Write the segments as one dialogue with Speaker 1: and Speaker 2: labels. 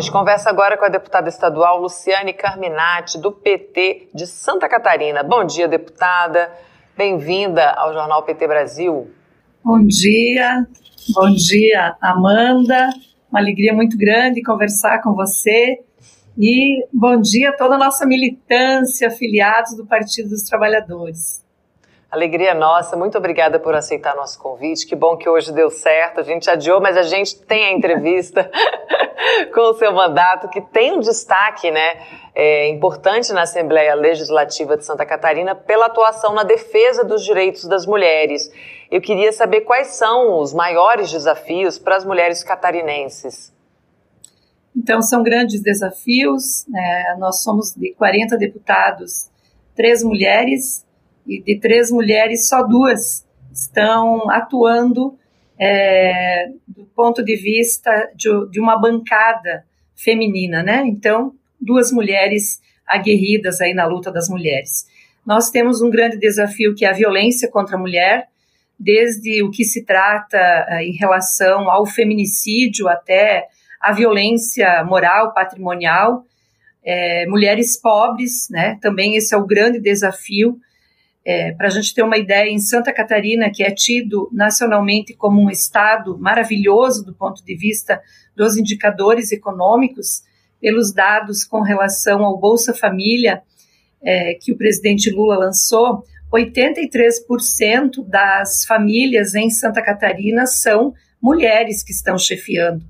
Speaker 1: gente conversa agora com a deputada estadual Luciane Carminati, do PT de Santa Catarina. Bom dia, deputada. Bem-vinda ao Jornal PT Brasil.
Speaker 2: Bom dia, bom dia, Amanda. Uma alegria muito grande conversar com você. E bom dia a toda a nossa militância, afiliados do Partido dos Trabalhadores.
Speaker 1: Alegria nossa, muito obrigada por aceitar nosso convite. Que bom que hoje deu certo. A gente adiou, mas a gente tem a entrevista com o seu mandato, que tem um destaque né, é, importante na Assembleia Legislativa de Santa Catarina pela atuação na defesa dos direitos das mulheres. Eu queria saber quais são os maiores desafios para as mulheres catarinenses.
Speaker 2: Então, são grandes desafios. Né? Nós somos de 40 deputados, três mulheres e de três mulheres, só duas estão atuando é, do ponto de vista de, de, uma bancada feminina, né? Então, duas mulheres aguerridas aí na luta das mulheres. Nós temos um grande desafio que é a violência contra a mulher, desde o que se trata é, em relação ao feminicídio até a violência moral, patrimonial, é, mulheres pobres, né? Também esse é o grande desafio é, Para a gente ter uma ideia, em Santa Catarina, que é tido nacionalmente como um estado maravilhoso do ponto de vista dos indicadores econômicos, pelos dados com relação ao Bolsa Família, é, que o presidente Lula lançou, 83% das famílias em Santa Catarina são mulheres que estão chefiando.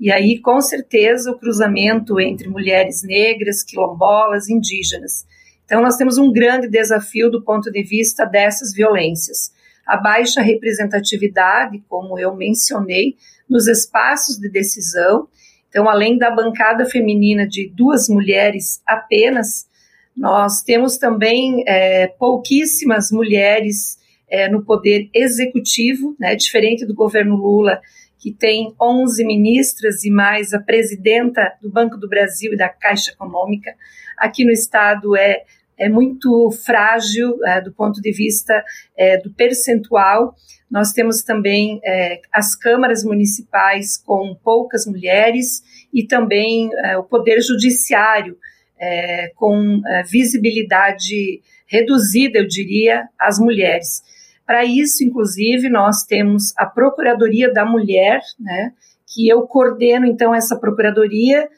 Speaker 2: E aí, com certeza, o cruzamento entre mulheres negras, quilombolas, indígenas. Então, nós temos um grande desafio do ponto de vista dessas violências. A baixa representatividade, como eu mencionei, nos espaços de decisão. Então, além da bancada feminina de duas mulheres apenas, nós temos também é, pouquíssimas mulheres é, no poder executivo, né, diferente do governo Lula, que tem 11 ministras e mais a presidenta do Banco do Brasil e da Caixa Econômica. Aqui no estado é é muito frágil é, do ponto de vista é, do percentual. Nós temos também é, as câmaras municipais com poucas mulheres e também é, o poder judiciário é, com é, visibilidade reduzida, eu diria, às mulheres. Para isso, inclusive, nós temos a Procuradoria da Mulher, né, que eu coordeno, então, essa Procuradoria,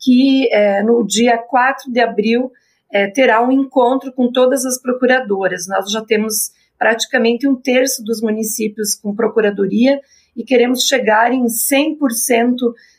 Speaker 2: que no dia 4 de abril é, terá um encontro com todas as procuradoras. Nós já temos praticamente um terço dos municípios com procuradoria e queremos chegar em 100%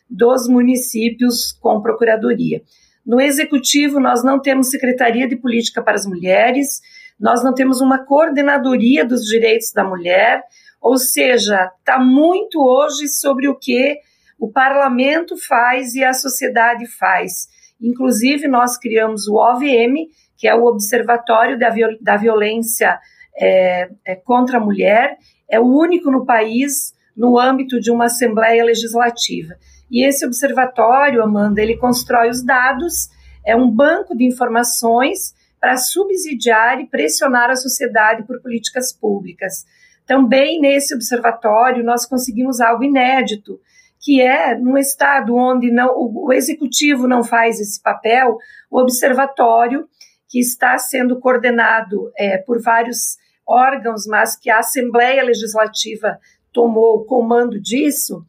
Speaker 2: dos municípios com procuradoria. No executivo, nós não temos Secretaria de Política para as Mulheres, nós não temos uma coordenadoria dos direitos da mulher, ou seja, está muito hoje sobre o que o parlamento faz e a sociedade faz. Inclusive, nós criamos o OVM, que é o Observatório da, Viol da Violência é, é, contra a Mulher, é o único no país no âmbito de uma Assembleia Legislativa. E esse observatório, Amanda, ele constrói os dados, é um banco de informações para subsidiar e pressionar a sociedade por políticas públicas. Também nesse observatório nós conseguimos algo inédito, que é num estado onde não, o, executivo não faz esse papel, o observatório, que está sendo coordenado é, por vários órgãos, mas que a Assembleia Legislativa tomou o comando disso,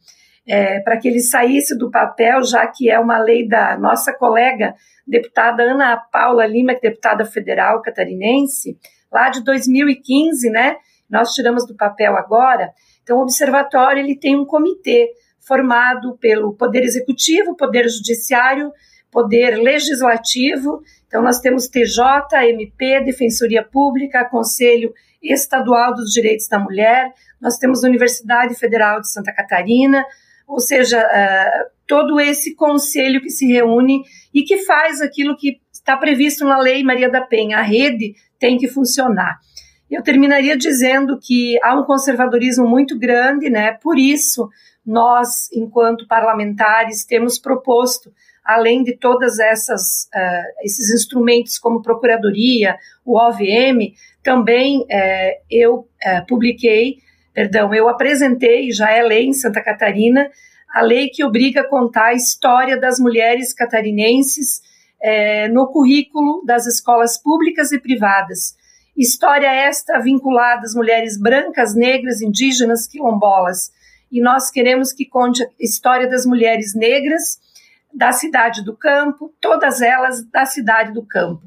Speaker 2: é, para que ele saísse do papel, já que é uma lei da nossa colega deputada Ana Paula Lima, é deputada federal catarinense, lá de 2015, né? Nós tiramos do papel agora. Então, o observatório ele tem um comitê formado pelo Poder Executivo, Poder Judiciário, Poder Legislativo. Então, nós temos TJ, MP, Defensoria Pública, Conselho Estadual dos Direitos da Mulher, nós temos Universidade Federal de Santa Catarina, ou seja, uh, todo esse conselho que se reúne e que faz aquilo que está previsto na Lei Maria da Penha. A rede tem que funcionar. Eu terminaria dizendo que há um conservadorismo muito grande, né? Por isso, nós, enquanto parlamentares, temos proposto, além de todas essas uh, esses instrumentos como procuradoria, o OVM, também uh, eu uh, publiquei, perdão, eu apresentei, já é lei em Santa Catarina, a lei que obriga a contar a história das mulheres catarinenses no currículo das escolas públicas e privadas. História esta vinculada às mulheres brancas, negras, indígenas, quilombolas. E nós queremos que conte a história das mulheres negras da cidade do campo, todas elas da cidade do campo.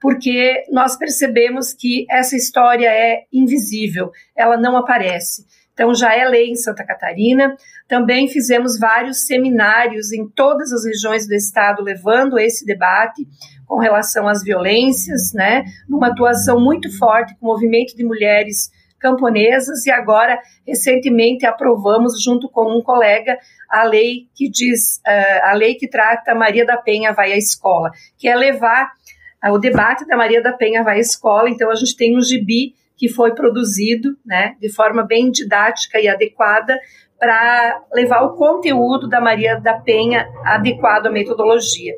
Speaker 2: Porque nós percebemos que essa história é invisível, ela não aparece. Então, já é lei em Santa Catarina. Também fizemos vários seminários em todas as regiões do estado, levando esse debate com relação às violências, né? Numa atuação muito forte com o movimento de mulheres camponesas e agora recentemente aprovamos junto com um colega a lei que diz uh, a lei que trata Maria da Penha vai à escola, que é levar uh, o debate da Maria da Penha vai à escola. Então a gente tem um gibi que foi produzido né, de forma bem didática e adequada para levar o conteúdo da Maria da Penha adequado à metodologia.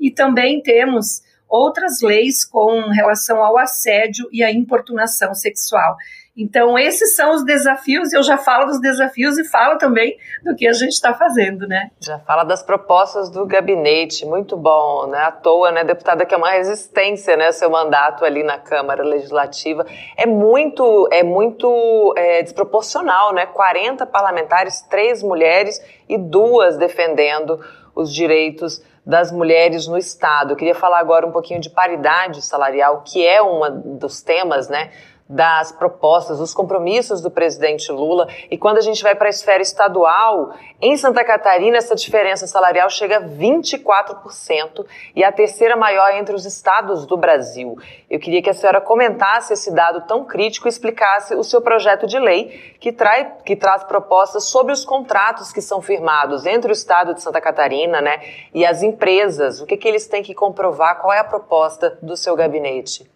Speaker 2: E também temos outras leis com relação ao assédio e à importunação sexual. Então, esses são os desafios, eu já falo dos desafios e falo também do que a gente está fazendo, né?
Speaker 1: Já fala das propostas do gabinete, muito bom, né? À toa, né, deputada, que é uma resistência, né, seu mandato ali na Câmara Legislativa. É muito, é muito é, desproporcional, né? 40 parlamentares, três mulheres e duas defendendo os direitos das mulheres no Estado. Eu queria falar agora um pouquinho de paridade salarial, que é um dos temas, né? Das propostas, dos compromissos do presidente Lula. E quando a gente vai para a esfera estadual, em Santa Catarina, essa diferença salarial chega a 24% e a terceira maior entre os estados do Brasil. Eu queria que a senhora comentasse esse dado tão crítico e explicasse o seu projeto de lei que, trai, que traz propostas sobre os contratos que são firmados entre o estado de Santa Catarina né, e as empresas. O que, que eles têm que comprovar? Qual é a proposta do seu gabinete?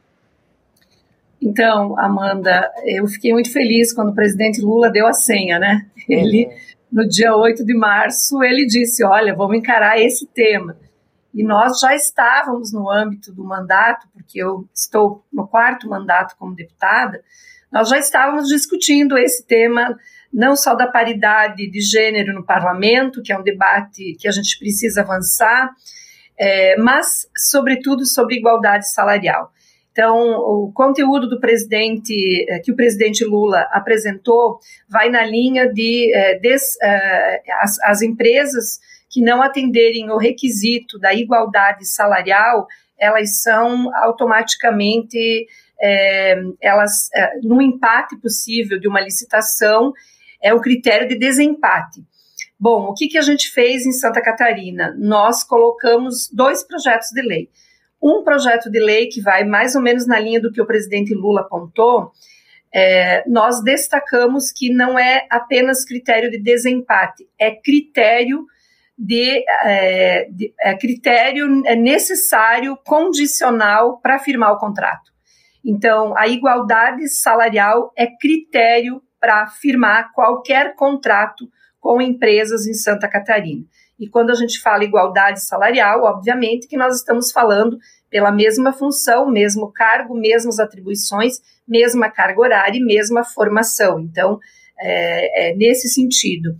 Speaker 2: Então, Amanda, eu fiquei muito feliz quando o presidente Lula deu a senha, né? Ele, uhum. no dia 8 de março, ele disse: Olha, vamos encarar esse tema. E nós já estávamos no âmbito do mandato, porque eu estou no quarto mandato como deputada, nós já estávamos discutindo esse tema, não só da paridade de gênero no parlamento, que é um debate que a gente precisa avançar, é, mas, sobretudo, sobre igualdade salarial. Então, o conteúdo do presidente, eh, que o presidente Lula apresentou, vai na linha de é, des, é, as, as empresas que não atenderem o requisito da igualdade salarial, elas são automaticamente, é, elas, no empate possível de uma licitação, é o critério de desempate. Bom, o que, que a gente fez em Santa Catarina? Nós colocamos dois projetos de lei um projeto de lei que vai mais ou menos na linha do que o presidente Lula apontou, é, nós destacamos que não é apenas critério de desempate, é critério de, é, de é critério necessário, condicional para firmar o contrato. Então, a igualdade salarial é critério para firmar qualquer contrato com empresas em Santa Catarina. E quando a gente fala igualdade salarial, obviamente que nós estamos falando pela mesma função, mesmo cargo, mesmas atribuições, mesma carga horária e mesma formação. Então, é, é nesse sentido.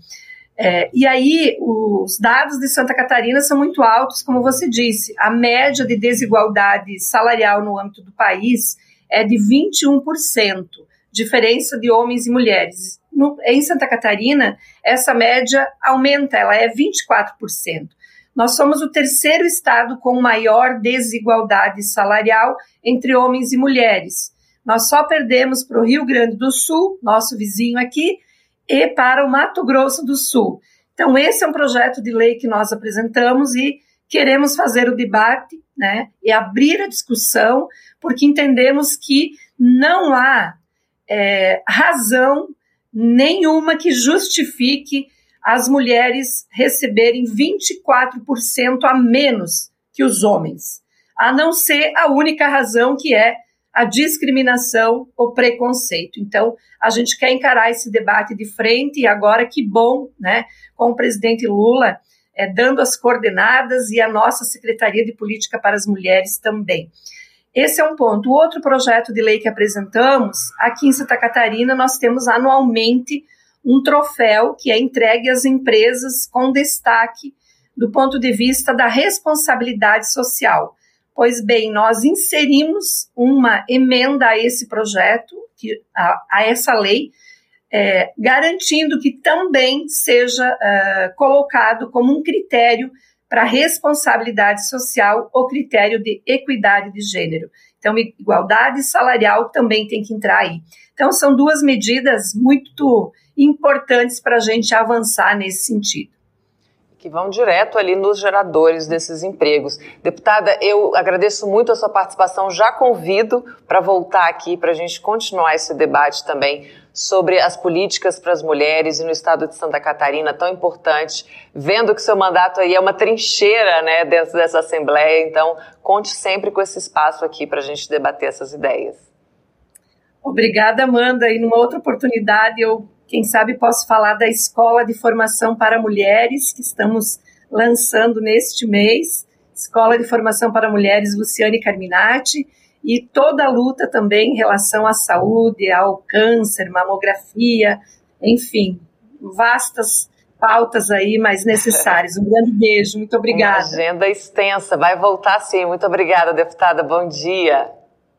Speaker 2: É, e aí, os dados de Santa Catarina são muito altos, como você disse. A média de desigualdade salarial no âmbito do país é de 21%, diferença de homens e mulheres no, em Santa Catarina, essa média aumenta, ela é 24%. Nós somos o terceiro estado com maior desigualdade salarial entre homens e mulheres. Nós só perdemos para o Rio Grande do Sul, nosso vizinho aqui, e para o Mato Grosso do Sul. Então, esse é um projeto de lei que nós apresentamos e queremos fazer o debate né, e abrir a discussão, porque entendemos que não há é, razão nenhuma que justifique as mulheres receberem 24% a menos que os homens, a não ser a única razão que é a discriminação ou preconceito. Então, a gente quer encarar esse debate de frente e agora que bom, né, com o presidente Lula é, dando as coordenadas e a nossa Secretaria de Política para as Mulheres também. Esse é um ponto. O outro projeto de lei que apresentamos, aqui em Santa Catarina, nós temos anualmente um troféu que é entregue às empresas com destaque do ponto de vista da responsabilidade social. Pois bem, nós inserimos uma emenda a esse projeto, a, a essa lei, é, garantindo que também seja uh, colocado como um critério para responsabilidade social o critério de equidade de gênero. Então, igualdade salarial também tem que entrar aí. Então, são duas medidas muito importantes para a gente avançar nesse sentido
Speaker 1: que vão direto ali nos geradores desses empregos. Deputada, eu agradeço muito a sua participação, já convido para voltar aqui para a gente continuar esse debate também sobre as políticas para as mulheres e no estado de Santa Catarina, tão importante, vendo que seu mandato aí é uma trincheira né, dentro dessa Assembleia, então conte sempre com esse espaço aqui para a gente debater essas ideias.
Speaker 2: Obrigada, Amanda, e numa outra oportunidade eu quem sabe posso falar da Escola de Formação para Mulheres, que estamos lançando neste mês. Escola de Formação para Mulheres Luciane Carminati, e toda a luta também em relação à saúde, ao câncer, mamografia, enfim, vastas pautas aí mais necessárias. Um grande beijo, muito obrigada.
Speaker 1: Uma agenda extensa, vai voltar sim. Muito obrigada, deputada. Bom dia.